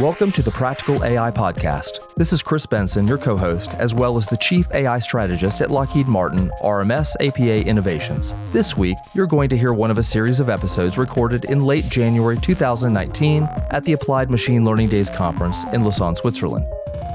Welcome to the Practical AI Podcast. This is Chris Benson, your co host, as well as the Chief AI Strategist at Lockheed Martin, RMS APA Innovations. This week, you're going to hear one of a series of episodes recorded in late January 2019 at the Applied Machine Learning Days Conference in Lausanne, Switzerland.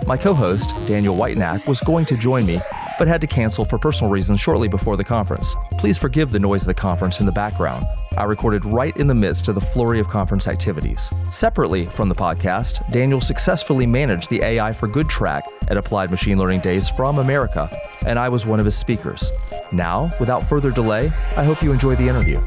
My co host, Daniel Whitenack, was going to join me, but had to cancel for personal reasons shortly before the conference. Please forgive the noise of the conference in the background. I recorded right in the midst of the flurry of conference activities. Separately from the podcast, Daniel successfully managed the AI for Good track at Applied Machine Learning Days from America, and I was one of his speakers. Now, without further delay, I hope you enjoy the interview.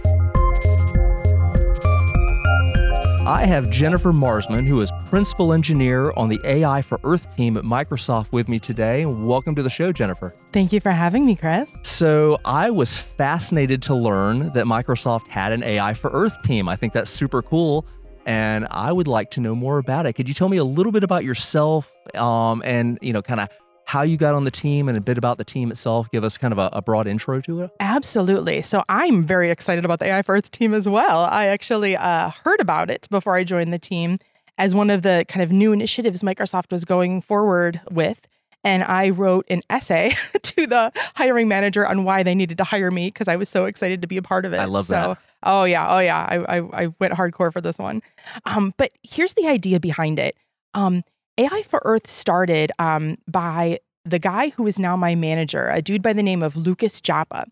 I have Jennifer Marsman, who is principal engineer on the AI for Earth team at Microsoft, with me today. Welcome to the show, Jennifer. Thank you for having me, Chris. So, I was fascinated to learn that Microsoft had an AI for Earth team. I think that's super cool. And I would like to know more about it. Could you tell me a little bit about yourself um, and, you know, kind of how you got on the team and a bit about the team itself. Give us kind of a, a, broad intro to it. Absolutely. So I'm very excited about the AI for Earth team as well. I actually uh, heard about it before I joined the team as one of the kind of new initiatives Microsoft was going forward with. And I wrote an essay to the hiring manager on why they needed to hire me because I was so excited to be a part of it. I love so, that. Oh yeah, oh yeah. I, I, I went hardcore for this one. Um, but here's the idea behind it. Um, AI for Earth started um, by the guy who is now my manager, a dude by the name of Lucas Joppa.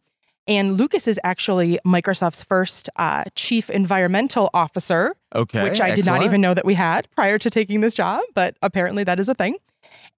And Lucas is actually Microsoft's first uh, chief environmental officer, okay, which I excellent. did not even know that we had prior to taking this job, but apparently that is a thing.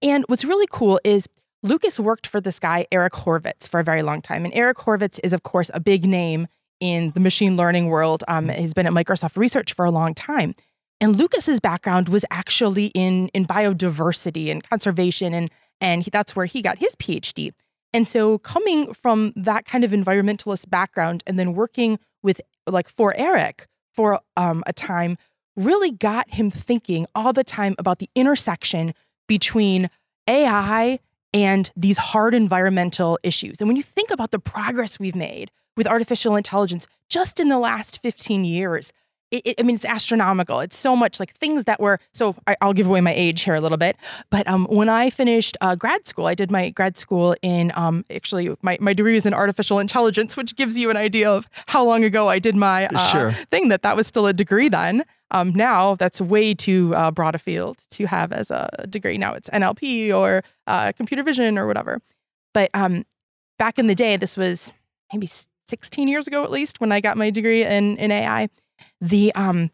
And what's really cool is Lucas worked for this guy, Eric Horvitz, for a very long time. And Eric Horvitz is, of course, a big name in the machine learning world. Um, he's been at Microsoft Research for a long time. And Lucas's background was actually in in biodiversity and conservation, and and he, that's where he got his PhD. And so, coming from that kind of environmentalist background, and then working with like for Eric for um, a time, really got him thinking all the time about the intersection between AI and these hard environmental issues. And when you think about the progress we've made with artificial intelligence just in the last 15 years, it, it, I mean, it's astronomical. It's so much like things that were. So I, will give away my age here a little bit. But um, when I finished uh, grad school, I did my grad school in um, actually my, my degree was in artificial intelligence, which gives you an idea of how long ago I did my uh, sure. thing. That that was still a degree then. Um, now that's way too uh, broad a field to have as a degree. Now it's NLP or uh, computer vision or whatever. But um, back in the day, this was maybe 16 years ago at least when I got my degree in in AI the um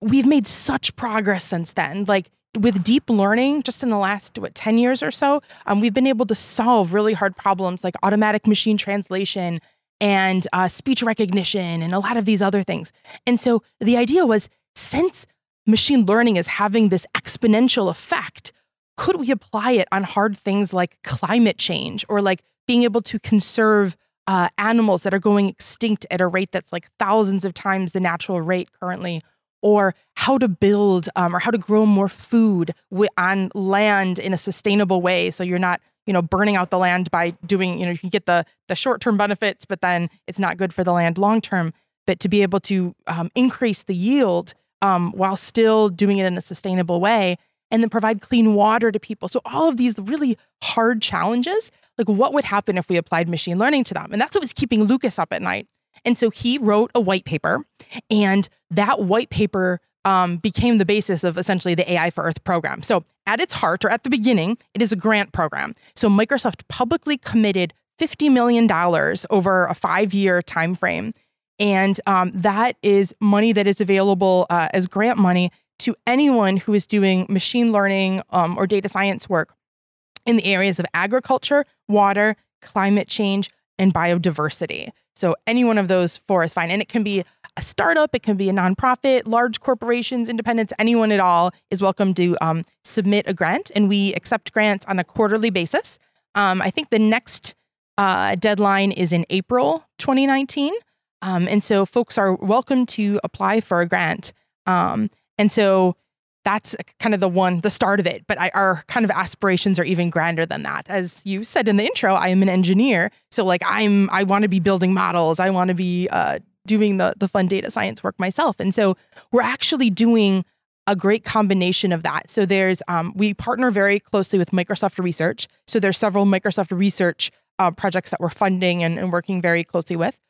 we've made such progress since then. Like with deep learning just in the last what 10 years or so um, we've been able to solve really hard problems like automatic machine translation and uh, speech recognition and a lot of these other things. And so the idea was since machine learning is having this exponential effect could we apply it on hard things like climate change or like being able to conserve uh, animals that are going extinct at a rate that's like thousands of times the natural rate currently, or how to build um, or how to grow more food on land in a sustainable way. So you're not, you know, burning out the land by doing, you know, you can get the the short term benefits, but then it's not good for the land long term. But to be able to um, increase the yield um, while still doing it in a sustainable way, and then provide clean water to people. So all of these really hard challenges like what would happen if we applied machine learning to them? And that's what was keeping Lucas up at night. And so he wrote a white paper, and that white paper um, became the basis of essentially the AI for Earth program. So, at its heart, or at the beginning, it is a grant program. So, Microsoft publicly committed $50 million over a five year time frame And um, that is money that is available uh, as grant money to anyone who is doing machine learning um, or data science work in the areas of agriculture, water, climate change, and biodiversity. So any one of those four is fine. And it can be a startup, it can be a nonprofit, large corporations, independents, anyone at all is welcome to um, submit a grant. And we accept grants on a quarterly basis. Um, I think the next uh, deadline is in April 2019. Um, and so folks are welcome to apply for a grant. Um, and so that's kind of the one, the start of it. But I, our kind of aspirations are even grander than that. As you said in the intro, I am an engineer, so like I'm, I want to be building models. I want to be uh, doing the the fun data science work myself. And so we're actually doing a great combination of that. So there's, um, we partner very closely with Microsoft Research. So there's several Microsoft Research uh, projects that we're funding and, and working very closely with.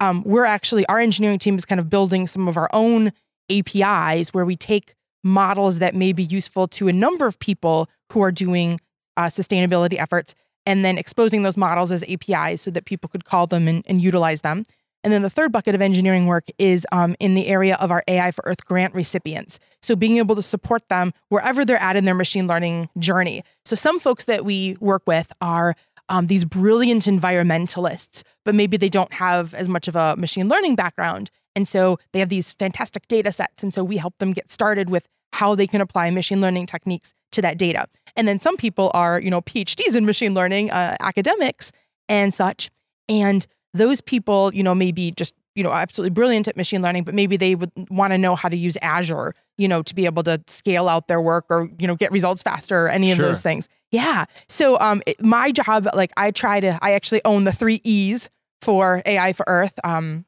Um, we're actually our engineering team is kind of building some of our own APIs where we take models that may be useful to a number of people who are doing uh, sustainability efforts and then exposing those models as APIs so that people could call them and, and utilize them. And then the third bucket of engineering work is um, in the area of our AI for Earth grant recipients. So being able to support them wherever they're at in their machine learning journey. So some folks that we work with are um, these brilliant environmentalists, but maybe they don't have as much of a machine learning background. And so they have these fantastic data sets. And so we help them get started with how they can apply machine learning techniques to that data. And then some people are, you know, PhDs in machine learning, uh, academics and such. And those people, you know, maybe just, you know, absolutely brilliant at machine learning, but maybe they would want to know how to use Azure, you know, to be able to scale out their work or, you know, get results faster or any of Sure. those things. Yeah. So um it- my job, like I try to, I actually own the three E's for AI for Earth. Um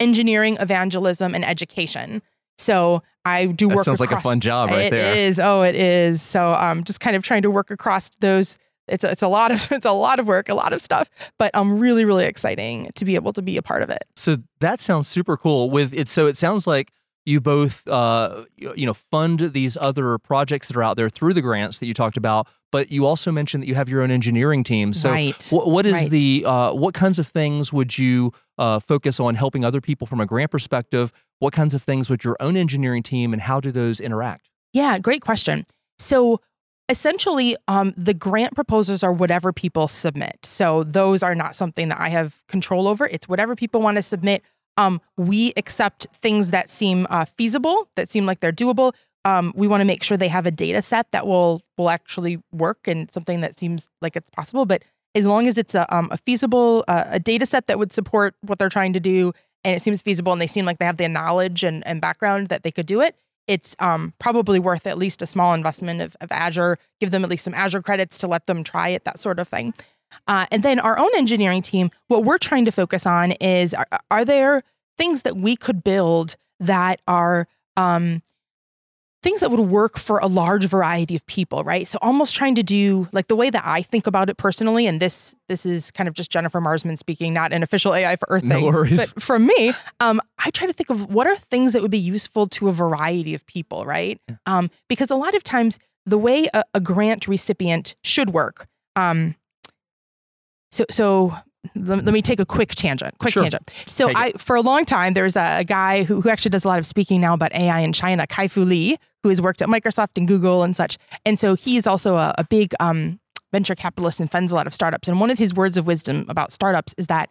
engineering, evangelism, and education. So I do That work sounds like a fun job right it there. is. Oh, it is. So um just kind of trying to work across those it's a, it's a lot of it's a lot of work, a lot of stuff, but um really really exciting to be able to be a part of it. So that sounds super cool. With it, so it sounds like you both, uh, you know, fund these other projects that are out there through the grants that you talked about, but you also mentioned that you have your own engineering team. So right. What, what is Right. the uh, what kinds of things would you uh, focus on helping other people from a grant perspective? What kinds of things would your own engineering team and how do those interact? Yeah, great question. So essentially, um, the grant proposals are whatever people submit. So those are not something that I have control over. It's whatever people want to submit. Um, we accept things that seem uh, feasible, that seem like they're doable. Um, we want to make sure they have a data set that will will actually work and something that seems like it's possible. But as long as it's a, um, a feasible uh, a data set that would support what they're trying to do, and it seems feasible, and they seem like they have the knowledge and, and background that they could do it, it's um, probably worth at least a small investment of, of Azure, give them at least some Azure credits to let them try it, that sort of thing. Uh, and then our own engineering team, what we're trying to focus on is are, are there things that we could build that are um, things that would work for a large variety of people, right? So almost trying to do like the way that I think about it personally, and this this is kind of just Jennifer Marsman speaking, not an official AI for Earth No thing. worries. But from me, um, I try to think of what are things that would be useful to a variety of people, right? Um, because a lot of times the way a, a grant recipient should work. Um, so so let, let me take a quick tangent. Quick Sure. tangent. So Take it. I for a long time there's a, a guy who who actually does a lot of speaking now about AI in China, Kai Fu Lee, who has worked at Microsoft and Google and such. And so he's also a, a big um, venture capitalist and funds a lot of startups. And one of his words of wisdom about startups is that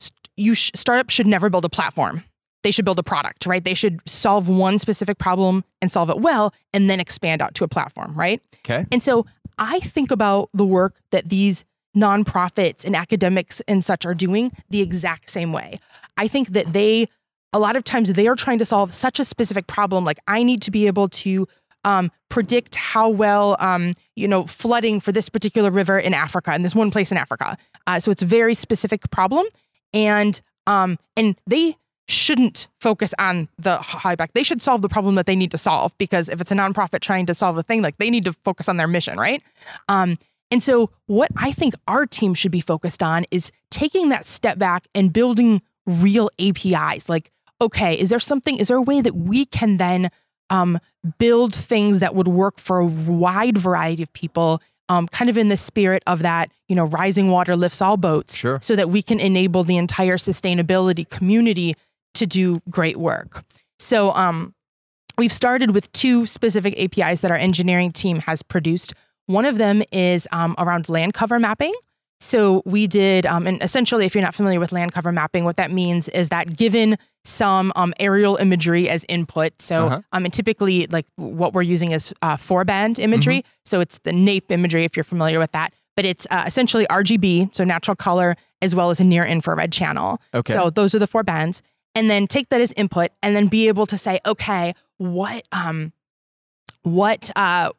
st- you sh- startups should never build a platform. They should build a product, right? They should solve one specific problem and solve it well, and then expand out to a platform, right? Okay. And so I think about the work that these nonprofits and academics and such are doing the exact same way. I think that they, a lot of times, they are trying to solve such a specific problem. Like, I need to be able to um, predict how well, um, you know, flooding for this particular river in Africa, in this one place in Africa. Uh, so it's a very specific problem, and um, and they shouldn't focus on the high back. They should solve the problem that they need to solve because if it's a nonprofit trying to solve a thing, like they need to focus on their mission, right? Um, and so, what I think our team should be focused on is taking that step back and building real APIs. Like, okay, is there something, is there a way that we can then um, build things that would work for a wide variety of people um, kind of in the spirit of that, you know, rising water lifts all boats, Sure. so that we can enable the entire sustainability community to do great work. So, um, we've started with two specific APIs that our engineering team has produced. One of them is um, around land cover mapping. So we did, um, and essentially, if you're not familiar with land cover mapping, what that means is that given some um, aerial imagery as input, so Uh-huh. um, and typically like what we're using is uh, four band imagery. So it's the NAIP imagery if you're familiar with that, but it's uh, essentially RGB, so natural color, as well as a near infrared channel. Okay. So those are the four bands, and then take that as input, and then be able to say, okay, what um, what uh,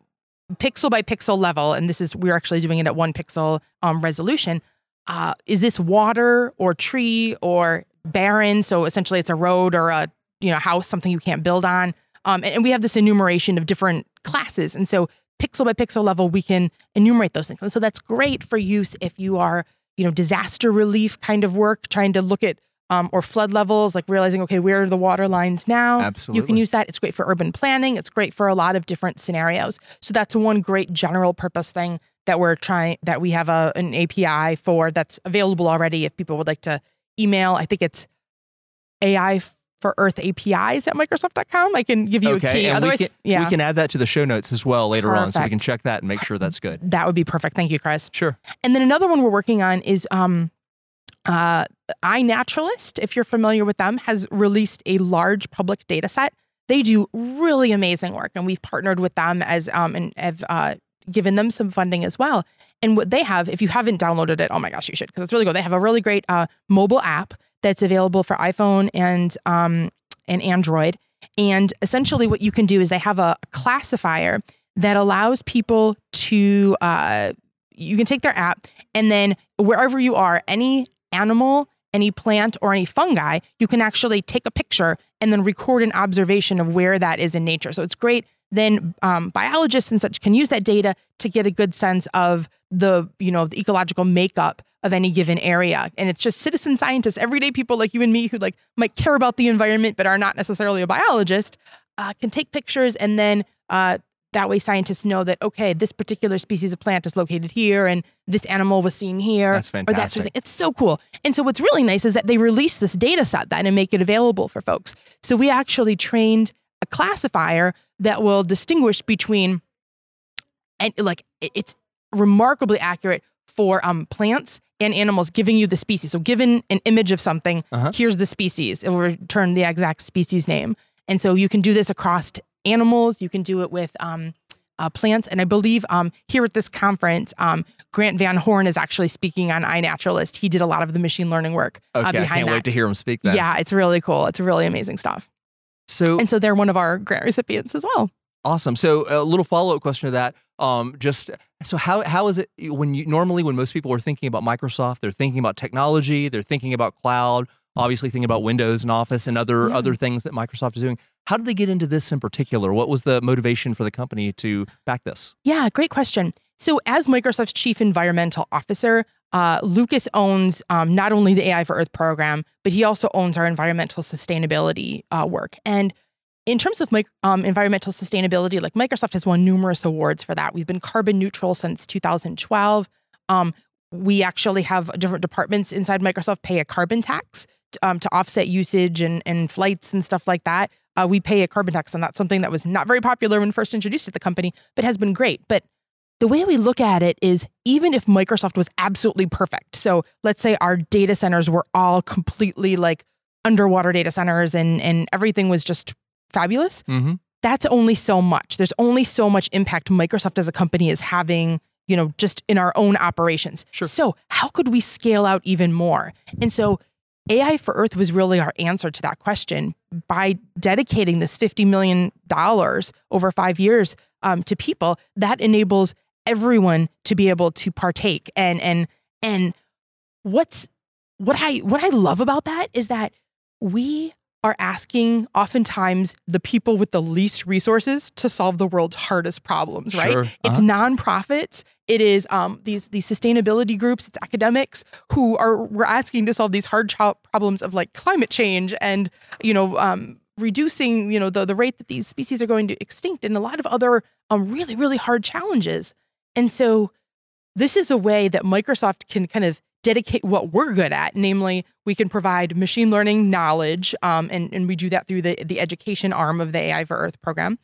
pixel by pixel level, and this is we're actually doing it at one pixel um, resolution. Uh, is this water or tree or barren? So essentially, it's a road or a you know house, something you can't build on. Um, and, and we have this enumeration of different classes, and so pixel by pixel level, we can enumerate those things. And so that's great for use if you are you know disaster relief kind of work, trying to look at um, or flood levels, like realizing okay, where are the water lines now? Absolutely. You can use that. It's great for urban planning. It's great for a lot of different scenarios. So that's one great general purpose thing that we're trying that we have a an API for that's available already. If people would like to email, I think it's AI for Earth APIs at Microsoft.com. I can give you a key. and we Otherwise, can, yeah, we can add that to the show notes as well later on, so we can check that and make sure that's good. that would be perfect. Thank you, Chris. Sure. And then another one we're working on is um, uh, iNaturalist. If you're familiar with them, has released a large public data set. They do really amazing work, and we've partnered with them as um, and have uh, given them some funding as well. And what they have, if you haven't downloaded it, oh my gosh, you should because it's really good. They have a really great uh, mobile app that's available for iPhone and um, and Android. And essentially, what you can do is they have a classifier that allows people to uh, you can take their app and then wherever you are, any animal, any plant, or any fungi, you can actually take a picture and then record an observation of where that is in nature. So it's great. Then um, biologists and such can use that data to get a good sense of the you know the ecological makeup of any given area. And it's just citizen scientists, everyday people like you and me who like might care about the environment but are not necessarily a biologist, uh, can take pictures and then uh, that way scientists know that okay, this particular species of plant is located here and this animal was seen here. That's Or that sort of thing. It's so cool. And so what's really nice is that they release this data set then and make it available for folks. So we actually trained a classifier that will distinguish between and like it's remarkably accurate for um, plants and animals giving you the species. So given an image of something, Uh-huh. here's the species. It will return the exact species name. And so you can do this across animals. You can do it with um, uh, plants. And I believe um, here at this conference, um, Grant Van Horn is actually speaking on iNaturalist. He did a lot of the machine learning work Okay, uh, I behind can't that. wait to hear him speak then. Yeah, it's really cool. It's really amazing stuff. So And so they're one of our grant recipients as well. Awesome. So a little follow up question to that. Um, just so how how is it when you normally when most people are thinking about Microsoft, they're thinking about technology, they're thinking about cloud, obviously thinking about Windows and Office and other Yeah. other things that Microsoft is doing. How did they get into this in particular? What was the motivation for the company to back this? Yeah, great question. So, as Microsoft's chief environmental officer, uh, Lucas owns um, not only the AI for Earth program, but he also owns our environmental sustainability uh, work. And in terms of um, environmental sustainability, like Microsoft has won numerous awards for that. We've been carbon neutral since 2012. Um, we actually have different departments inside Microsoft pay a carbon tax um, to offset usage and, and flights and stuff like that. Uh, we pay a carbon tax, and that's something that was not very popular when first introduced at the company, but has been great. But the way we look at it is even if Microsoft was absolutely perfect, so let's say our data centers were all completely like underwater data centers and, and everything was just fabulous, Mm-hmm. that's only so much. There's only so much impact Microsoft as a company is having, you know, just in our own operations. Sure. So, how could we scale out even more? And so, AI for Earth was really our answer to that question by dedicating this $50 million over five years um, to people that enables everyone to be able to partake and and and what's what I what I love about that is that we are asking oftentimes the people with the least resources to solve the world's hardest problems, right? Sure. It's Uh-huh. nonprofits. It is um, these these sustainability groups. It's academics who are we're asking to solve these hard problems of like climate change and you know um, reducing you know the the rate that these species are going to extinct and a lot of other um, really really hard challenges. And so this is a way that Microsoft can kind of dedicate what we're good at, namely, we can provide machine learning knowledge, um, and, and we do that through the, the education arm of the AI for Earth program.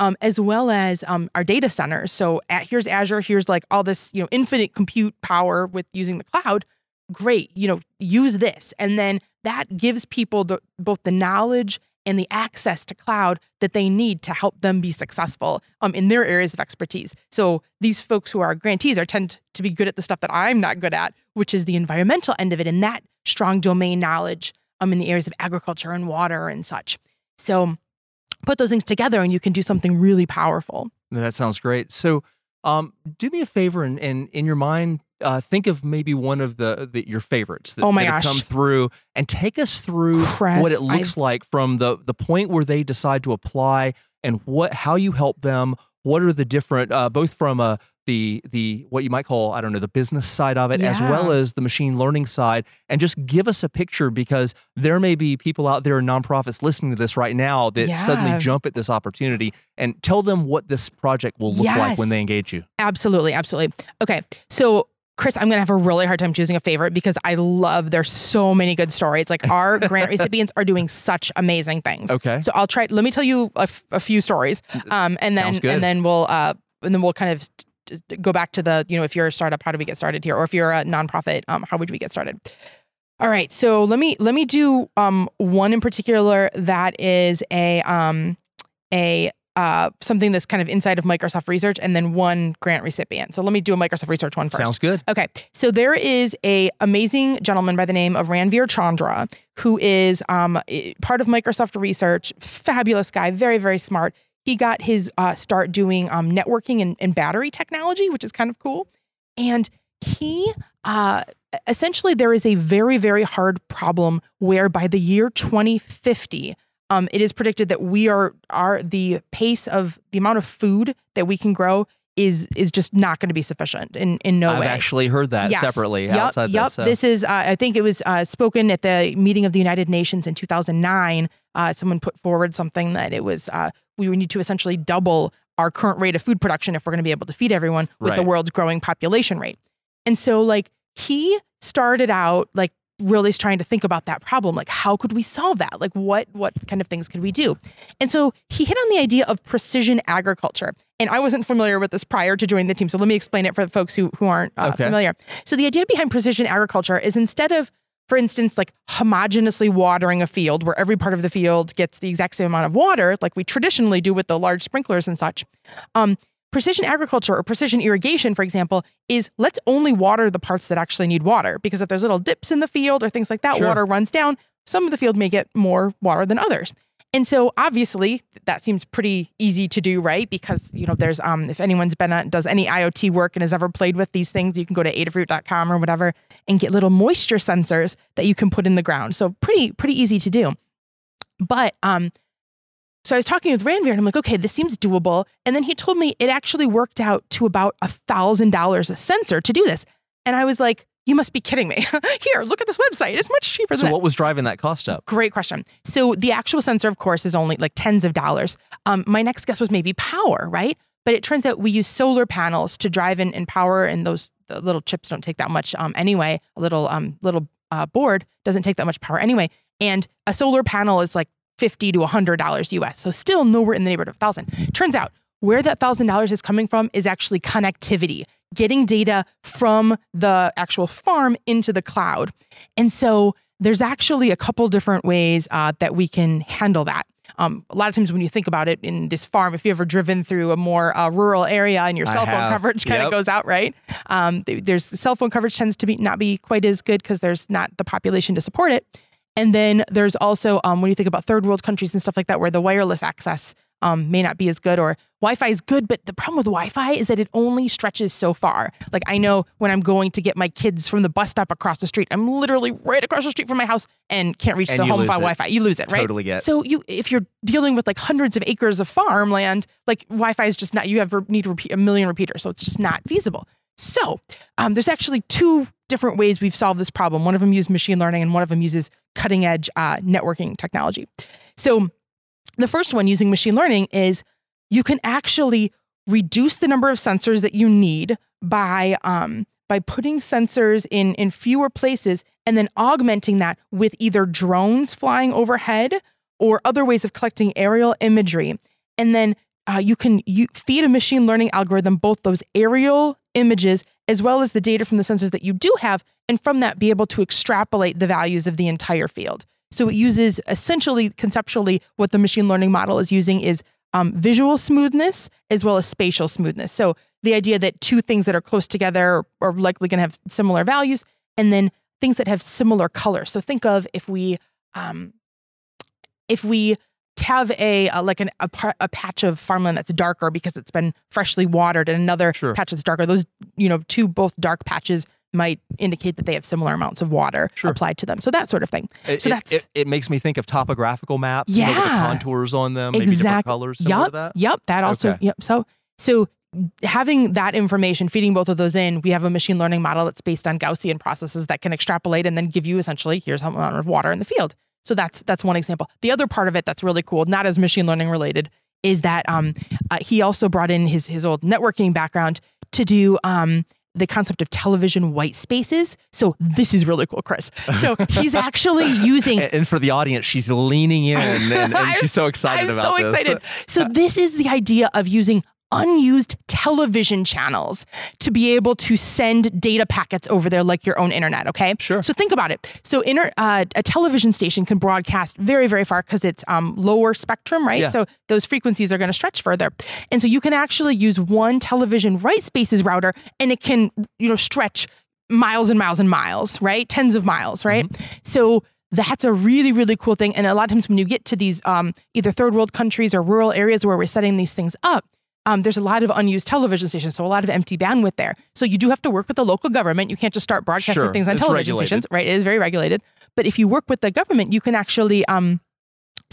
Um, as well as um, our data centers. So at, here's Azure, here's like all this, you know, infinite compute power with using the cloud. Great, you know, use this, and then that gives people the, both the knowledge and the access to cloud that they need to help them be successful um, in their areas of expertise. So these folks who are grantees are tend to be good at the stuff that I'm not good at, which is the environmental end of it and that strong domain knowledge um, in the areas of agriculture and water and such. So put those things together and you can do something really powerful. That sounds great. So um, do me a favor and, and in your mind, uh, think of maybe one of the, the your favorites that, oh my that have gosh. come through and take us through what it looks like from the the point where they decide to apply and what how you help them what are the different uh, both from a the the what you might call I don't know the business side of it as well as the machine learning side and just give us a picture because there may be people out there in nonprofits listening to this right now that suddenly jump at this opportunity and tell them what this project will look like when they engage you. Absolutely, absolutely. Okay, so Chris, I'm gonna have a really hard time choosing a favorite because I love there's so many good stories. Like our grant recipients are doing such amazing things. Okay. So I'll try. Let me tell you a, f- a few stories, um, and then good. and then we'll uh, and then we'll kind of go back to the you know if you're a startup, how do we get started here, or if you're a nonprofit, um, how would we get started? All right, so let me let me do um, one in particular that is a um, a uh, something that's kind of inside of Microsoft Research, and then one grant recipient. So let me do a Microsoft Research one first. Sounds good. Okay, so there is a amazing gentleman by the name of Ranveer Chandra who is um, part of Microsoft Research. Fabulous guy, very very smart. He got his uh, start doing um, networking and, and battery technology, which is kind of cool. And he uh, essentially there is a very very hard problem where by the year 2050 um, it is predicted that we are are the pace of the amount of food that we can grow is is just not going to be sufficient in in no way I've actually heard that Yes. separately Yep, outside yep. this. so- This is, uh, I think it was uh, spoken at the meeting of the United Nations in 2009. Uh, someone put forward something that it was uh, we would need to essentially double our current rate of food production if we're going to be able to feed everyone with the world's growing population rate. And so, like, he started out like really is trying to think about that problem like how could we solve that? Like what what kind of things could we do? And so he hit on the idea of precision agriculture. And i wasn't familiar with this prior to joining the team so let me explain it for the folks who who aren't uh, Okay. familiar. So the idea behind precision agriculture is instead of for instance like homogeneously watering a field where every part of the field gets the exact same amount of water like we traditionally do with the large sprinklers and such um, precision agriculture or precision irrigation, for example, is let's only water the parts that actually need water. Because if there's little dips in the field or things like that, Sure. water runs down. Some of the field may get more water than others. And so obviously that seems pretty easy to do, right? Because, you know, there's um if anyone's been does any IoT work and has ever played with these things, you can go to adafruit.com or whatever and get little moisture sensors that you can put in the ground. So pretty, pretty easy to do. But um so I was talking with Ranveer and I'm like, okay, this seems doable. And then he told me it actually worked out to about a thousand dollars a sensor to do this. And I was like, you must be kidding me. Here, look at this website. It's much cheaper so that. what was driving that cost up? Great question. So the actual sensor, of course, is only like tens of dollars. Um, my next guess was maybe power, right? But it turns out we use solar panels to drive in and power, and those the little chips don't take that much um, anyway. A little um, little uh, board doesn't take that much power anyway, and a solar panel is like fifty to hundred dollars US. So still nowhere in the neighborhood of a thousand. Turns out where that thousand dollars is coming from is actually connectivity, getting data from the actual farm into the cloud, and so there's actually a couple different ways uh, that we can handle that. Um, a lot of times when you think about it in this farm, if you've ever driven through a more uh, rural area and your cell phone coverage kind of Yep. goes out, right? Um, th- there's cell phone coverage tends to be not be quite as good because there's not the population to support it. And then there's also um, when you think about third world countries and stuff like that, where the wireless access um, may not be as good, or Wi-Fi is good, but the problem with Wi-Fi is that it only stretches so far. Like I know when I'm going to get my kids from the bus stop across the street, I'm literally right across the street from my house and can't reach And the home fi. Wi-Fi. You lose it, right? Totally get. So you, if you're dealing with like hundreds of acres of farmland, like Wi-Fi is just not. You have re- need to repeat a million repeaters, so it's just not feasible. So um, there's actually two different ways we've solved this problem. One of them uses machine learning, and one of them uses cutting edge uh, networking technology. So the first one using machine learning is you can actually reduce the number of sensors that you need by um, by putting sensors in in fewer places and then augmenting that with either drones flying overhead or other ways of collecting aerial imagery. And then uh, you can you feed a machine learning algorithm both those aerial images as well as the data from the sensors that you do have, and from that be able to extrapolate the values of the entire field. So it uses essentially conceptually what the machine learning model is using is um, visual smoothness as well as spatial smoothness. So the idea that two things that are close together are likely going to have similar values, and then things that have similar colors. So think of if we um, if we have a, a like an, a, par, a, patch of farmland that's darker because it's been freshly watered and another sure. patch that's darker those you know two both dark patches might indicate that they have similar amounts of water sure. applied to them. So that sort of thing. It, so that's it, it, makes me think of topographical maps yeah you know, the contours on them maybe different colors yep that? Yep that also okay. yep so so having that information feeding both of those in we have a machine learning model that's based on gaussian processes that can extrapolate and then give you essentially here's how much of water in the field. So that's that's one example. The other part of it that's really cool, not as machine learning related, is that um, uh, he also brought in his his old networking background to do um, the concept of television white spaces. So this is really cool, Chris. So he's actually using. and for the audience, she's leaning in and, and she's so excited I'm about so this. excited. So uh, this is the idea of using unused television channels to be able to send data packets over there like your own internet. Okay. Sure. So think about it. So inter, uh, a television station can broadcast very, very far because it's um, lower spectrum, right? Yeah. So those frequencies are going to stretch further. And so you can actually use one television white spaces router and it can, you know, stretch miles and miles and miles, right? Tens of miles, right? Mm-hmm. So that's a really really cool thing and a lot of times when you get to these um, either third world countries or rural areas where we're setting these things up um, there's a lot of unused television stations, so a lot of empty bandwidth there. So you do have to work with the local government. You can't just start broadcasting sure, things on television regulated. stations, right? It is very regulated. But if you work with the government, you can actually um,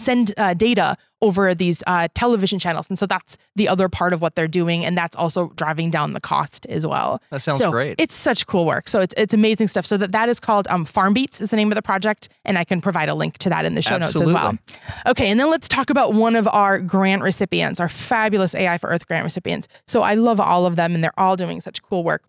send uh, data over these uh, television channels. And so that's the other part of what they're doing. And that's also driving down the cost as well. That sounds so great. It's such cool work. So it's, it's amazing stuff. So that, that is called um, FarmBeats is the name of the project. And I can provide a link to that in the show Absolutely. notes as well. Okay. And then let's talk about one of our grant recipients, our fabulous AI for Earth grant recipients. So I love all of them and they're all doing such cool work.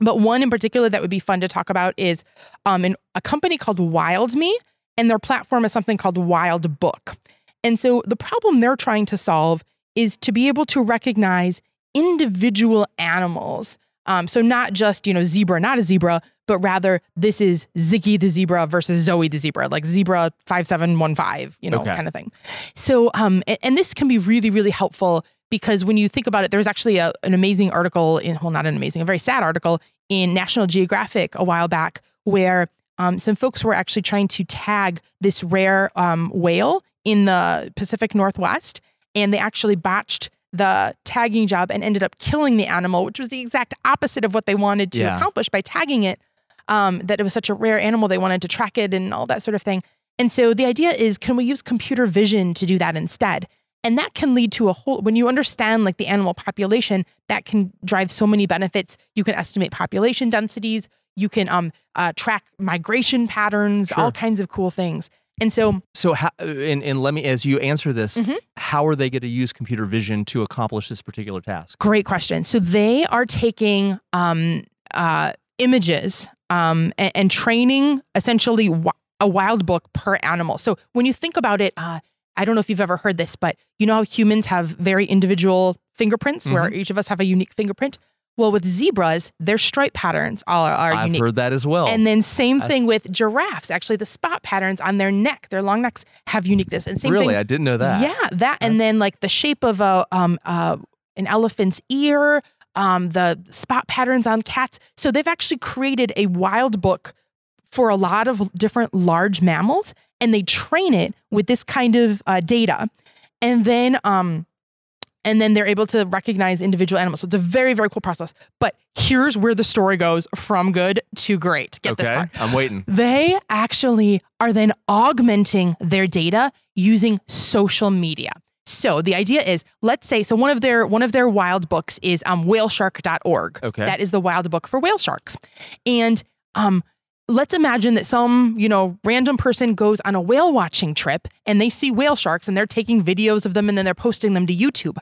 But one in particular that would be fun to talk about is um, in a company called WildMe and their platform is something called Wildbook. And so the problem they're trying to solve is to be able to recognize individual animals. Um, so not just, you know, zebra, not a zebra, but rather this is Ziggy the zebra versus Zoe the zebra, like zebra 5715, you know, Okay. kind of thing. So, um, and, and this can be really, really helpful because when you think about it, there was actually a, an amazing article in, well, not an amazing, a very sad article in National Geographic a while back where um, some folks were actually trying to tag this rare um, whale in the Pacific Northwest, and they actually botched the tagging job and ended up killing the animal, which was the exact opposite of what they wanted to Yeah. accomplish by tagging it. Um, that it was such a rare animal, they wanted to track it and all that sort of thing. And so the idea is, can we use computer vision to do that instead? And that can lead to a whole, when you understand like the animal population, that can drive so many benefits. You can estimate population densities, you can um, uh, track migration patterns, Sure. all kinds of cool things. And so, So, how, and, and let me, as you answer this, Mhm. how are they going to use computer vision to accomplish this particular task? great question. So they are taking um, uh, images um, and, and training essentially wi- a wild book per animal. So when you think about it, uh, I don't know if you've ever heard this, but you know how humans have very individual fingerprints where each of us have a unique fingerprint? Well, with zebras, their stripe patterns are, are I've unique. heard that as well. And then same That's- thing with giraffes. Actually, the spot patterns on their neck, their long necks, have uniqueness. And same really, thing I didn't know that. yeah, that and then like the shape of a um uh an elephant's ear, um the spot patterns on cats. So they've actually created a wild book for a lot of different large mammals, and they train it with this kind of uh, data, and then um. And then they're able to recognize individual animals. So it's a very, very cool process. But here's where the story goes from good to great. Get this okay, part. I'm waiting. They actually are then augmenting their data using social media. So the idea is, let's say, so one of their one of their wild books is um, whaleshark.org. Okay. That is the wild book for whale sharks. And um, let's imagine that some, you know, random person goes on a whale watching trip and they see whale sharks and they're taking videos of them and then they're posting them to YouTube.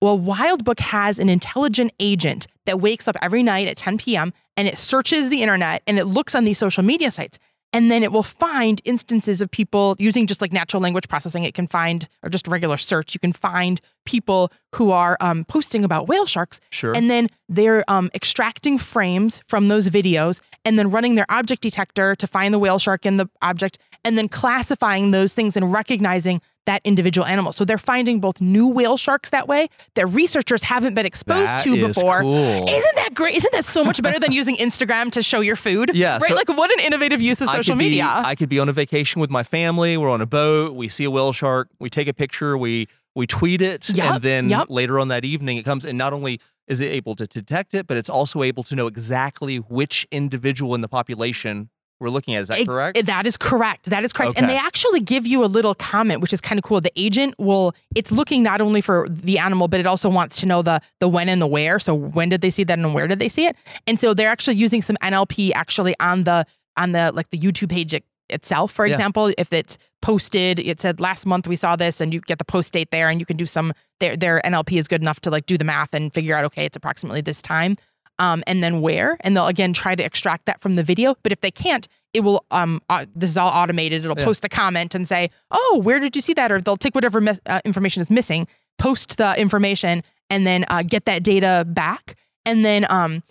Well, Wildbook has an intelligent agent that wakes up every night at 10 p.m. and it searches the internet and it looks on these social media sites. And then it will find instances of people using just like natural language processing. It can find, or just regular search, you can find people who are um, posting about whale sharks. Sure. And then they're um, extracting frames from those videos and then running their object detector to find the whale shark in the object and then classifying those things and recognizing that individual animal. So they're finding both new whale sharks that way that researchers haven't been exposed That to before. cool. Isn't that great? Isn't that so much better than using Instagram to show your food? Yeah, Right? so- like what an innovative use of I social could be- media. I could be on a vacation with my family. We're on a boat. We see a whale shark. We take a picture. We we tweet it, Yup, and then yup. later on that evening, it comes. And not only is it able to detect it, but it's also able to know exactly which individual in the population we're looking at. Is that correct? That is correct. That is correct. And they actually give you a little comment, which is kind of cool. The agent will it's looking not only for the animal, but it also wants to know the the when and the where. So when did they see that and where did they see it? And so they're actually using some NLP actually on the on the like the YouTube page itself, for Yeah. example. If it's posted, it said last month we saw this and you get the post date there and you can do some their their NLP is good enough to like do the math and figure out okay, it's approximately this time. Um, and then where, and they'll again try to extract that from the video. But if they can't, it will um uh, this is all automated it'll Yeah. post a comment and say oh where did you see that or they'll take whatever mis- uh, information is missing post the information and then uh, get that data back and then um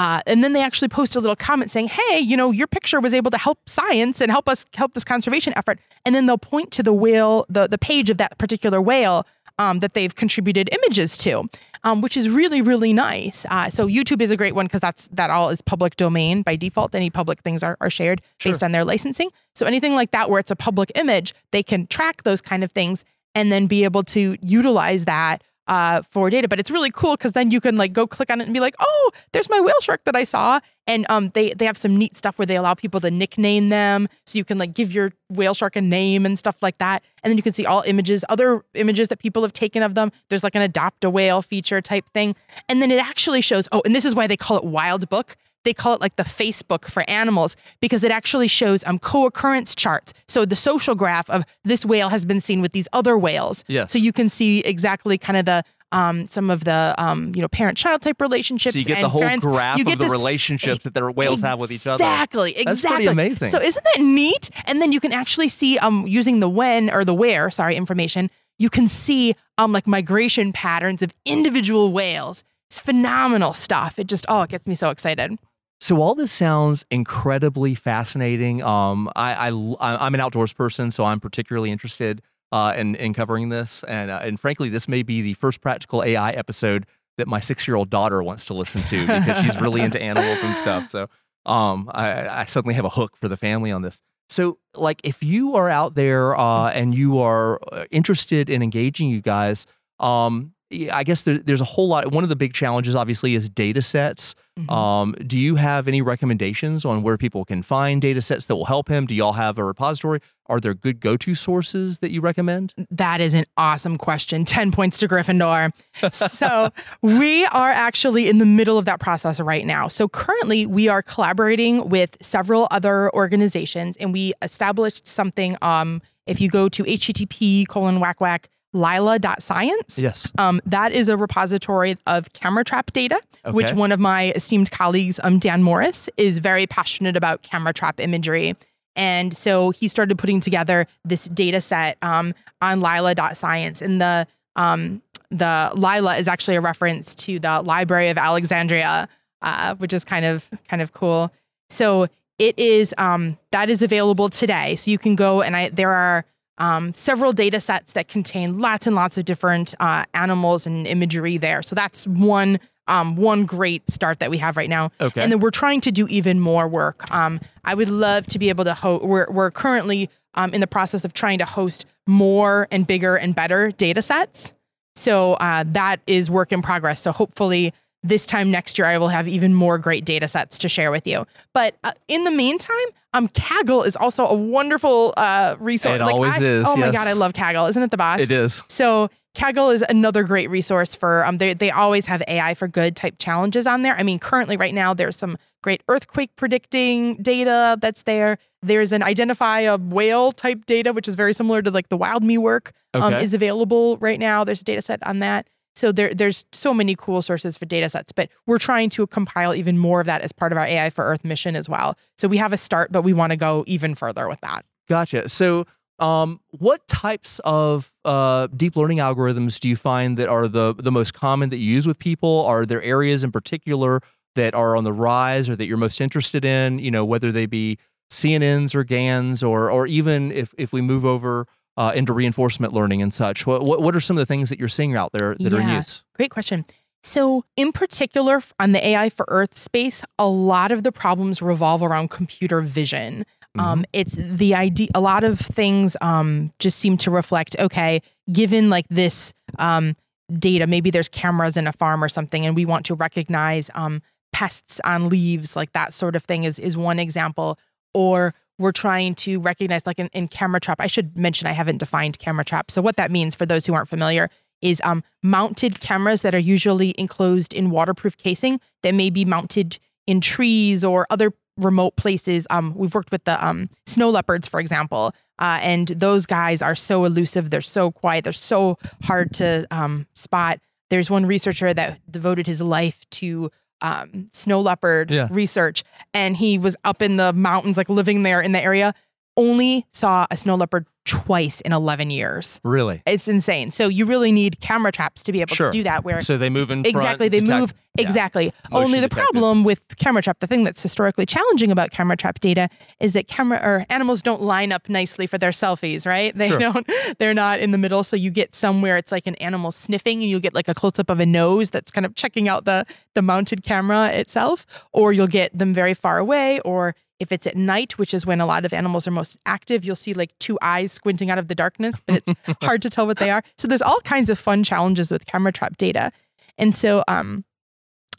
uh, and then they actually post a little comment saying hey you know your picture was able to help science and help us help this conservation effort and then they'll point to the whale the, the page of that particular whale um, that they've contributed images to, um, which is really really nice. Uh, so YouTube is a great one because that's that all is public domain by default. Any public things are, are shared based on their licensing. So anything like that where it's a public image, they can track those kind of things and then be able to utilize that uh, for data. But it's really cool because then you can like go click on it and be like, oh, there's my whale shark that I saw. And um, they they have some neat stuff where they allow people to nickname them, so you can like give your whale shark a name and stuff like that. And then you can see all images, other images that people have taken of them. There's like an adopt a whale feature type thing, and then it actually shows. Oh, and this is why they call it Wildbook. They call it like the Facebook for animals because it actually shows um co-occurrence charts. So the social graph of this whale has been seen with these other whales. Yes. So you can see exactly kind of the um some of the um you know parent-child type relationships. so you get the whole friends. graph You of the to s- relationships that the whales have with each other. Exactly, exactly. That's pretty amazing. So isn't that neat? And then you can actually see um using the when or the where, sorry, information, you can see um like migration patterns of individual whales. It's phenomenal stuff. It just oh, it gets me so excited. So all this sounds incredibly fascinating. Um, I, I I'm an outdoors person, so I'm particularly interested uh, in in covering this, and uh, and frankly, this may be the first practical AI episode that my six year old daughter wants to listen to because she's really into animals and stuff. So um, I, I suddenly have a hook for the family on this. So like, if you are out there uh, and you are uh, interested in engaging you guys, um, I guess there, there's a whole lot. One of the big challenges, obviously, is data sets. Mhm. Um, do you have any recommendations on where people can find data sets that will help him? Do y'all have a repository? Are there good go to sources that you recommend? That is an awesome question. 10 points to Gryffindor. so, we are actually in the middle of that process right now. So, currently, we are collaborating with several other organizations and we established something. Um, if you go to http colon whack whack lila.science, Yes. um, that is a repository of camera trap data, which one of my esteemed colleagues, um, Dan Morris, is very passionate about camera trap imagery. And so he started putting together this data set um, on lila.science. And the um, the Lila is actually a reference to the Library of Alexandria, uh, which is kind of kind of cool. So it is um, that is available today. So you can go and I there are um, several data sets that contain lots and lots of different uh, animals and imagery there. So that's one um, one great start that we have right now. Okay. And then we're trying to do even more work. Um, I would love to be able to host. We're we're currently um, in the process of trying to host more and bigger and better data sets. So uh, that is work in progress. So hopefully this time next year I will have even more great data sets to share with you. But uh, in the meantime, um, Kaggle is also a wonderful uh, resource. It always I- is, Oh my god, I love Kaggle. Isn't it the best? It is. So Kaggle is another great resource for um they they always have AI for good type challenges on there. I mean, currently right now there's some great earthquake predicting data that's there. There's an identify a whale type data, which is very similar to like the wild me work, um, Okay. is available right now. There's a data set on that. So there, there's so many cool sources for data sets, but we're trying to compile even more of that as part of our AI for Earth mission as well. So we have a start, but we want to go even further with that. Gotcha. So, um, what types of uh, deep learning algorithms do you find that are the the most common that you use with people? Are there areas in particular that are on the rise or that you're most interested in? You know, whether they be CNNs or GANs, or or even if if we move over uh, into reinforcement learning and such. What, what what are some of the things that you're seeing out there that are in Yeah. use? Great question. So, in particular, on the AI for Earth space, a lot of the problems revolve around computer vision. Um, it's the idea. A lot of things um, just seem to reflect. Okay, given like this um, data, maybe there's cameras in a farm or something, and we want to recognize um, pests on leaves, like that sort of thing is is one example. Or we're trying to recognize, like in, in camera trap. I should mention I haven't defined camera trap. So what that means for those who aren't familiar is um, mounted cameras that are usually enclosed in waterproof casing that may be mounted in trees or other remote places. Um, we've worked with the um, snow leopards, for example, uh, and those guys are so elusive. They're so quiet. They're so hard to um, spot. There's one researcher that devoted his life to um, snow leopard Yeah. research, and he was up in the mountains, like living there in the area. Only saw a snow leopard twice in 11 years. Really? It's insane. So you really need camera traps to be able Sure. to do that. Where So they move in front, exactly they detect- move yeah. exactly. Motion Only the detected. problem with camera trap, the thing that's historically challenging about camera trap data is that camera or animals don't line up nicely for their selfies, right? They Sure. don't. They're not in the middle. So you get somewhere it's like an animal sniffing, and you'll get like a close up of a nose that's kind of checking out the the mounted camera itself, or you'll get them very far away, or if it's at night, which is when a lot of animals are most active, you'll see like two eyes squinting out of the darkness, but it's hard to tell what they are. So there's all kinds of fun challenges with camera trap data. And so um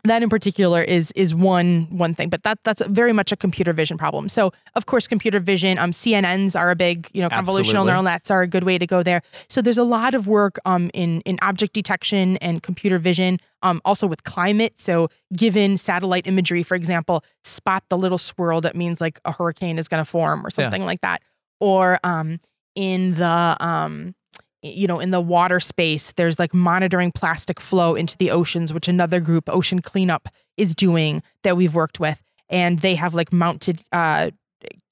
that in particular is is one one thing, but that that's very much a computer vision problem. So of course, computer vision, um, CNNs are a big, you know, convolutional Absolutely. neural nets are a good way to go there. So there's a lot of work um in in object detection and computer vision, um, also with climate. So given satellite imagery, for example, spot the little swirl that means like a hurricane is going to form or something like that, or um in the um you know, in the water space, there's like monitoring plastic flow into the oceans, which another group, Ocean Cleanup, is doing that we've worked with. And they have like mounted uh,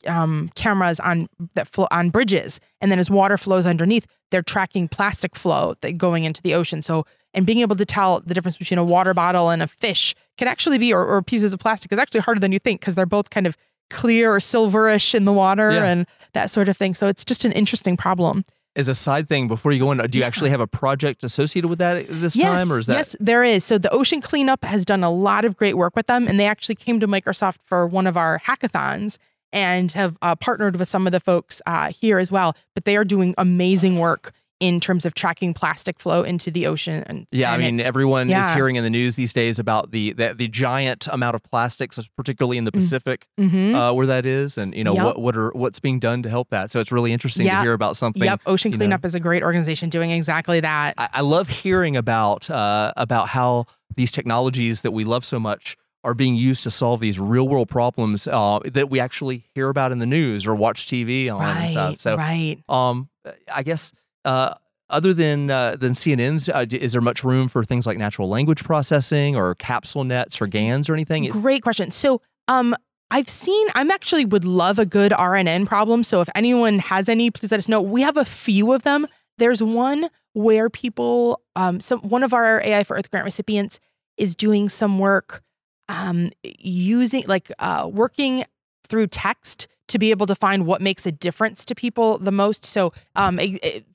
um, cameras on that flow on bridges, and then as water flows underneath, they're tracking plastic flow that going into the ocean. So, and being able to tell the difference between a water bottle and a fish can actually be, or, or pieces of plastic, is actually harder than you think because they're both kind of clear or silverish in the water Yeah. and that sort of thing. So it's just an interesting problem. As a side thing, before you go in, do you actually have a project associated with that this time, or is that Yes, there is. So the Ocean Cleanup has done a lot of great work with them, and they actually came to Microsoft for one of our hackathons and have uh, partnered with some of the folks uh, here as well. But they are doing amazing work in terms of tracking plastic flow into the ocean. And Yeah, I mean, everyone is hearing in the news these days about the the, the giant amount of plastics, particularly in the Pacific, Mhm. uh, where that is, and you know Yep. what what are what's being done to help that. So it's really interesting Yeah. to hear about something. Yep, Ocean you know. Cleanup is a great organization doing exactly that. I, I love hearing about uh, about how these technologies that we love so much are being used to solve these real world problems uh, that we actually hear about in the news or watch TV on and stuff. right, So, right. um, I guess uh, other than uh, than CNNs, uh, is there much room for things like natural language processing or capsule nets or GANs or anything? Great question. So, um, I've seen. I'm actually would love a good RNN problem. So, if anyone has any, please let us know. We have a few of them. There's one where people, um, some one of our AI for Earth grant recipients is doing some work, um, using like uh, working through text to be able to find what makes a difference to people the most. So, um,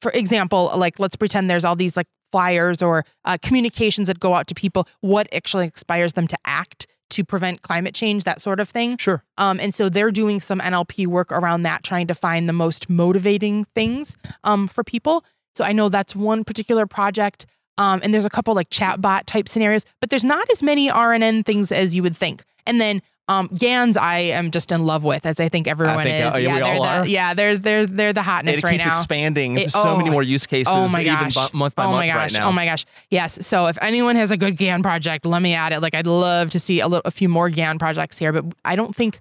for example, like let's pretend there's all these like flyers or uh, communications that go out to people. What actually inspires them to act to prevent climate change, that sort of thing. Sure. Um, and so they're doing some NLP work around that, trying to find the most motivating things um, for people. So I know that's one particular project. Um, and there's a couple like chatbot type scenarios, but there's not as many RNN things as you would think. And then um, GANs, I am just in love with, as I think everyone think, is. uh, yeah, we they're all the, are. yeah, they're they're they're the hotness it right keeps now. expanding. It- so many oh, more use cases, Oh my even gosh! month by oh month my gosh! right now. Oh my gosh! Yes. So if anyone has a good GAN project, let me add it. Like I'd love to see a little, a few more GAN projects here, but I don't think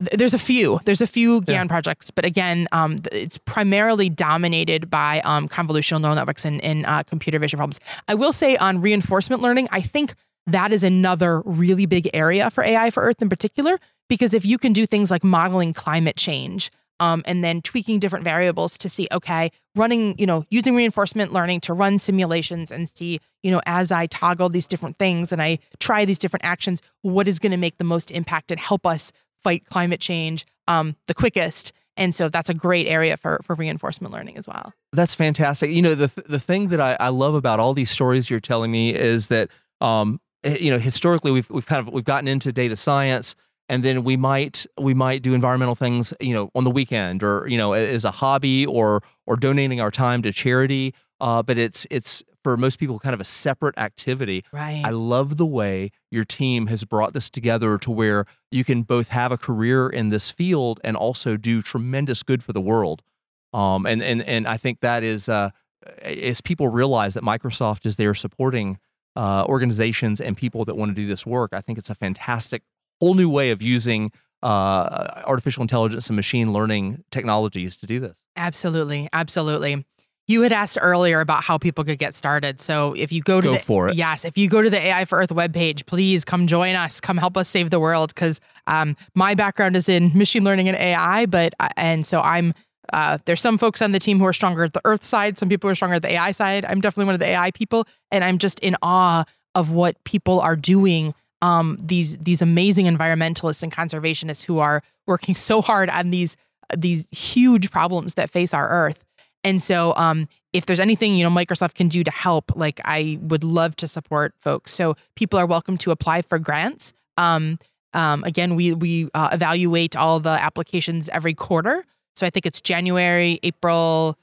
there's a few. There's a few GAN Yeah. projects, but again, um, it's primarily dominated by um, convolutional neural networks and, and uh, computer vision problems. I will say on reinforcement learning, I think that is another really big area for AI for Earth in particular, because if you can do things like modeling climate change um, and then tweaking different variables to see, okay, running, you know, using reinforcement learning to run simulations and see, you know, as I toggle these different things and I try these different actions, what is going to make the most impact and help us fight climate change um, the quickest. And so that's a great area for for reinforcement learning as well. That's fantastic. You know, the th- the thing that I, I love about all these stories you're telling me is that um, eh, you know, historically we've we've kind of we've gotten into data science and then we might we might do environmental things, you know, on the weekend or, you know, as a hobby or or donating our time to charity. Uh, but it's it's for most people kind of a separate activity. Right. I love the way your team has brought this together to where you can both have a career in this field and also do tremendous good for the world. Um, and and and I think that is uh, as people realize that Microsoft is there supporting uh, organizations and people that want to do this work. I think it's a fantastic whole new way of using uh, artificial intelligence and machine learning technologies to do this. Absolutely. Absolutely. You had asked earlier about how people could get started. So if you go to Go the, for it. Yes, if you go to the AI for Earth webpage, please come join us. Come help us save the world. Because um, my background is in machine learning and AI, but and so I'm. Uh, there's some folks on the team who are stronger at the Earth side. Some people are stronger at the AI side. I'm definitely one of the AI people, and I'm just in awe of what people are doing. Um, these these amazing environmentalists and conservationists who are working so hard on these these huge problems that face our Earth. And so, um, if there's anything you know Microsoft can do to help, like I would love to support folks. So people are welcome to apply for grants. Um, um, again, we we uh, evaluate all the applications every quarter. So I think it's January, April,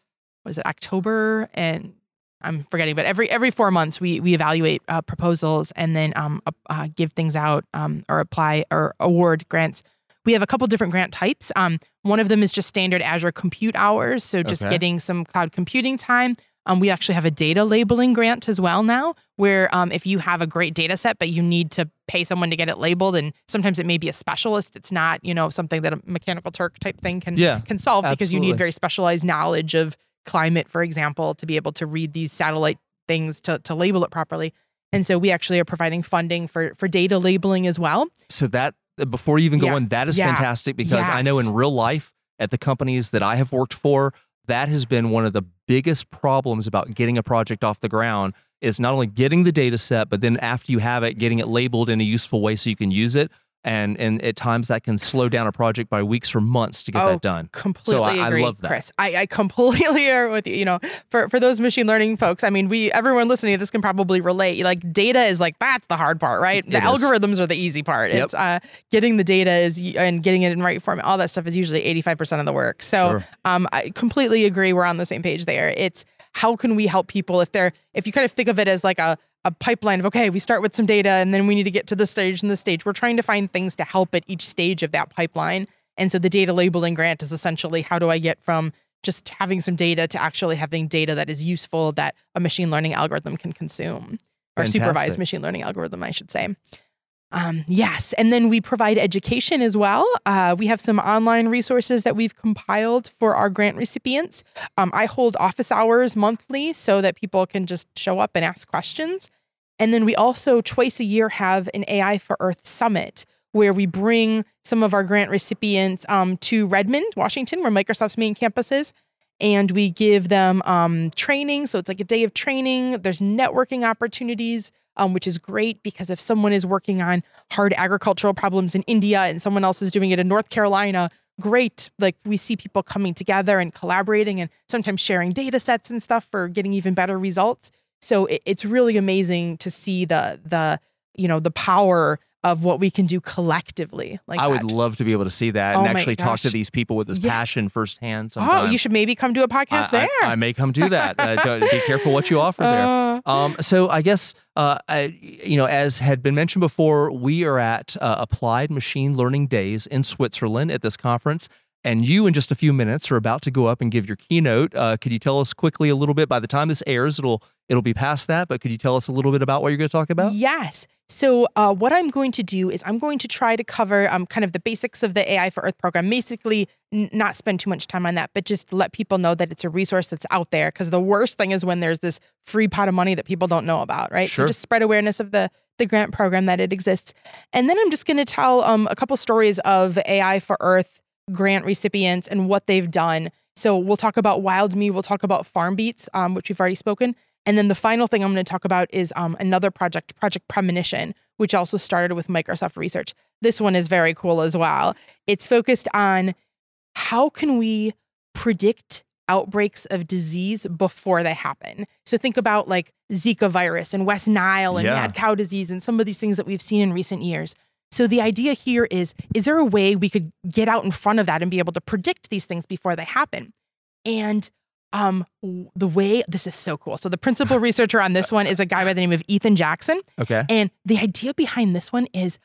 what is it, October, and I'm forgetting, but every every four months we we evaluate uh, proposals and then um, uh, give things out um, or apply or award grants. We have a couple different grant types. Um, one of them is just standard Azure compute hours, so just Okay. getting some cloud computing time. Um, we actually have a data labeling grant as well now, where um, if you have a great data set, but you need to pay someone to get it labeled, and sometimes it may be a specialist. It's not, you know, something that a mechanical Turk type thing can Yeah, can solve because you need very specialized knowledge of climate, for example, to be able to read these satellite things to to label it properly. And so we actually are providing funding for for data labeling as well. so that Uh, before you even go Yeah. in, that is Yeah. fantastic because I know in real life at the companies that I have worked for, that has been one of the biggest problems about getting a project off the ground is not only getting the data set, but then after you have it, getting it labeled in a useful way so you can use it. And and at times that can slow down a project by weeks or months to get Oh, that done. Completely so I agree, love that. Chris. I, I completely are with you. You know, for for those machine learning folks, I mean, we everyone listening to this can probably relate. Like data is like that's the hard part, right? The It is. algorithms are the easy part. Yep. It's uh, getting the data is and getting it in right form. All that stuff is usually eighty five percent of the work. So Sure. um, I completely agree. We're on the same page there. It's how can we help people if they're if you kind of think of it as like a a pipeline of okay, we start with some data and then we need to get to this stage and this stage. We're trying to find things to help at each stage of that pipeline. And so the data labeling grant is essentially how do I get from just having some data to actually having data that is useful that a machine learning algorithm can consume or Fantastic. supervised machine learning algorithm, I should say. Um, yes, and then we provide education as well. Uh, we have some online resources that we've compiled for our grant recipients. Um, I hold office hours monthly so that people can just show up and ask questions. And then we also twice a year have an AI for Earth summit where we bring some of our grant recipients um, to Redmond, Washington, where Microsoft's main campus is. And we give them um, training. So it's like a day of training. There's networking opportunities, um, which is great because if someone is working on hard agricultural problems in India and someone else is doing it in North Carolina, great. Like we see people coming together and collaborating and sometimes sharing data sets and stuff for getting even better results. So it, it's really amazing to see the the you know the power of what we can do collectively. Like I that. would love to be able to see that Oh and actually talk to these people with this Yeah. passion firsthand. Oh, you should maybe come do a podcast I, there. I, I may come do that. Uh, be careful what you offer there. Uh, Um, so I guess uh, I, you know, as had been mentioned before, we are at uh, Applied Machine Learning Days in Switzerland at this conference, And you, in just a few minutes, are about to go up and give your keynote. Uh, could you tell us quickly a little bit? By the time this airs, it'll it'll be past that. But could you tell us a little bit about what you're going to talk about? Yes. So, uh, what I'm going to do is I'm going to try to cover um, kind of the basics of the AI for Earth program. Basically, n- not spend too much time on that, but just let people know that it's a resource that's out there. Because the worst thing is when there's this free pot of money that people don't know about, right? Sure. So, just spread awareness of the the grant program that it exists, and then I'm just going to tell um, a couple stories of AI for Earth grant recipients and what they've done. So, we'll talk about Wild Me. We'll talk about FarmBeats, um, which we've already spoken. And then the final thing I'm going to talk about is um, another project, Project Premonition, which also started with Microsoft Research. This one is very cool as well. It's focused on how can we predict outbreaks of disease before they happen. So think about like Zika virus and West Nile and Yeah. mad cow disease and some of these things that we've seen in recent years. So the idea here is is there a way we could get out in front of that and be able to predict these things before they happen? And um the way this is so cool. So the principal researcher on this one is a guy by the name of Ethan Jackson. Okay. And the idea behind this one is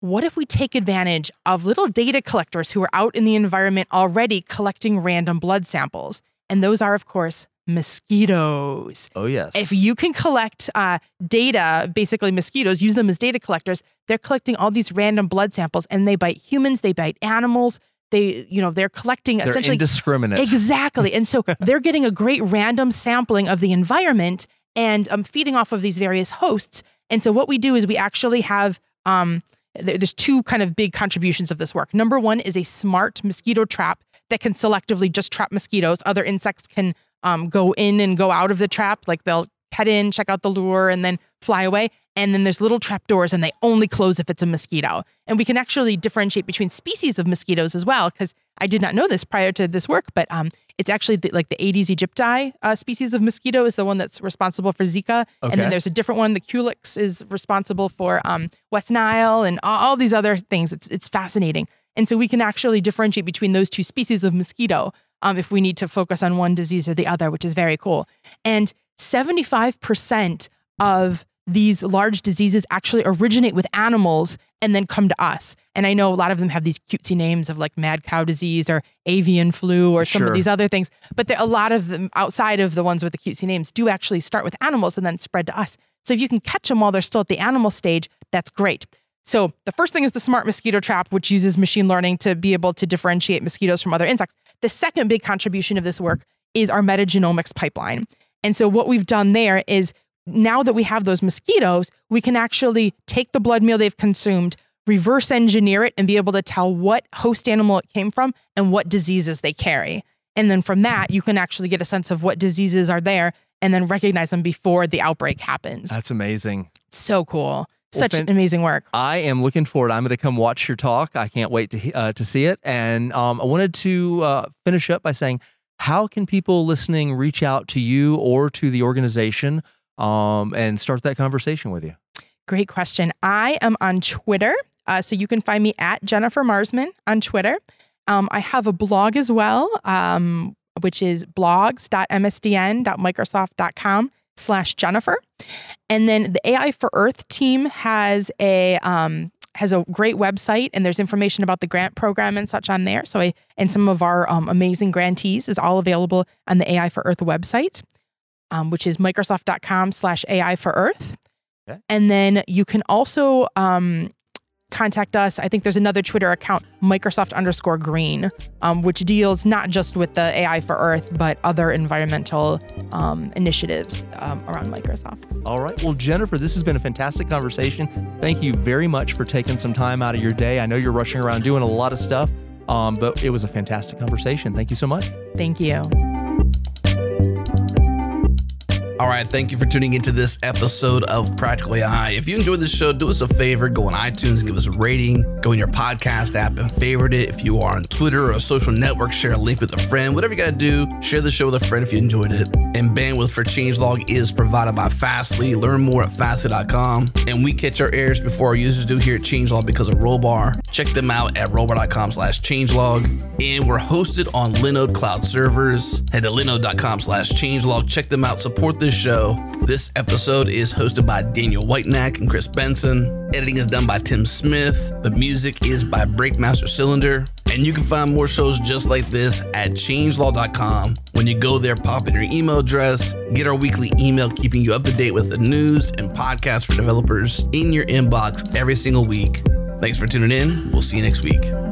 what if we take advantage of little data collectors who are out in the environment already collecting random blood samples? And those are, of course, mosquitoes. Oh yes. If you can collect uh, data, basically mosquitoes, use them as data collectors, they're collecting all these random blood samples and they bite humans, they bite animals. They, you know, they're collecting They're essentially indiscriminate. Exactly. And so they're getting a great random sampling of the environment and um, feeding off of these various hosts. And so what we do is we actually have um, there- there's two kind of big contributions of this work. Number one is a smart mosquito trap that can selectively just trap mosquitoes. Other insects can um, go in and go out of the trap, like they'll head in, check out the lure, and then fly away. And then there's little trap doors, and they only close if it's a mosquito. And we can actually differentiate between species of mosquitoes as well, because I did not know this prior to this work, but um, it's actually the, like the Aedes aegypti uh, species of mosquito is the one that's responsible for Zika, okay. and then there's a different one. The Culex is responsible for um, West Nile and all, all these other things. It's it's fascinating, and so we can actually differentiate between those two species of mosquito um, if we need to focus on one disease or the other, which is very cool. And 75% of these large diseases actually originate with animals and then come to us. And I know a lot of them have these cutesy names of like mad cow disease or avian flu or some Sure. of these other things. But there, a lot of them outside of the ones with the cutesy names do actually start with animals and then spread to us. So if you can catch them while they're still at the animal stage, that's great. So the first thing is the smart mosquito trap, which uses machine learning to be able to differentiate mosquitoes from other insects. The second big contribution of this work is our metagenomics pipeline. And so what we've done there is now that we have those mosquitoes, we can actually take the blood meal they've consumed, reverse engineer it, and be able to tell what host animal it came from and what diseases they carry. And then from that, you can actually get a sense of what diseases are there and then recognize them before the outbreak happens. That's amazing. so cool. Such fan- amazing work. I am looking forward. I'm going to come watch your talk. I can't wait to uh, to see it. And um, I wanted to uh, finish up by saying, how can people listening reach out to you or to the organization um, and start that conversation with you? Great question. I am on Twitter. Uh, so you can find me at Jennifer Marsman on Twitter. Um, I have a blog as well, um, which is blogs.msdn.microsoft.com slash Jennifer. And then the AI for Earth team has a um, has a great website and there's information about the grant program and such on there. So I and some of our um, amazing grantees is all available on the AI for Earth website, um, which is microsoft.com slash AI for Earth. Okay. And then you can also um, contact us. I think there's another Twitter account, Microsoft underscore green, um, which deals not just with the AI for Earth, but other environmental um, initiatives um, around Microsoft. All right. Well, Jennifer, this has been a fantastic conversation. Thank you very much for taking some time out of your day. I know you're rushing around doing a lot of stuff, um, but it was a fantastic conversation. Thank you so much. Thank you. All right, thank you for tuning into this episode of Practical AI. If you enjoyed this show, do us a favor, go on iTunes, give us a rating, go in your podcast app and favorite it. If you are on Twitter or a social network, share a link with a friend. Whatever you got to do, share the show with a friend if you enjoyed it. And bandwidth for Changelog is provided by Fastly. Learn more at fastly.com. And we catch our errors before our users do here at Changelog because of Rollbar. Check them out at rollbar.com slash changelog. And we're hosted on Linode Cloud servers. Head to linode.com slash changelog. Check them out. Support show. This episode is hosted by Daniel Whitenack and Chris Benson. Editing is done by Tim Smith. The music is by Breakmaster Cylinder. And you can find more shows just like this at changelog.com. When you go there, pop in your email address, get our weekly email keeping you up to date with the news and podcasts for developers in your inbox every single week. Thanks for tuning in. We'll see you next week.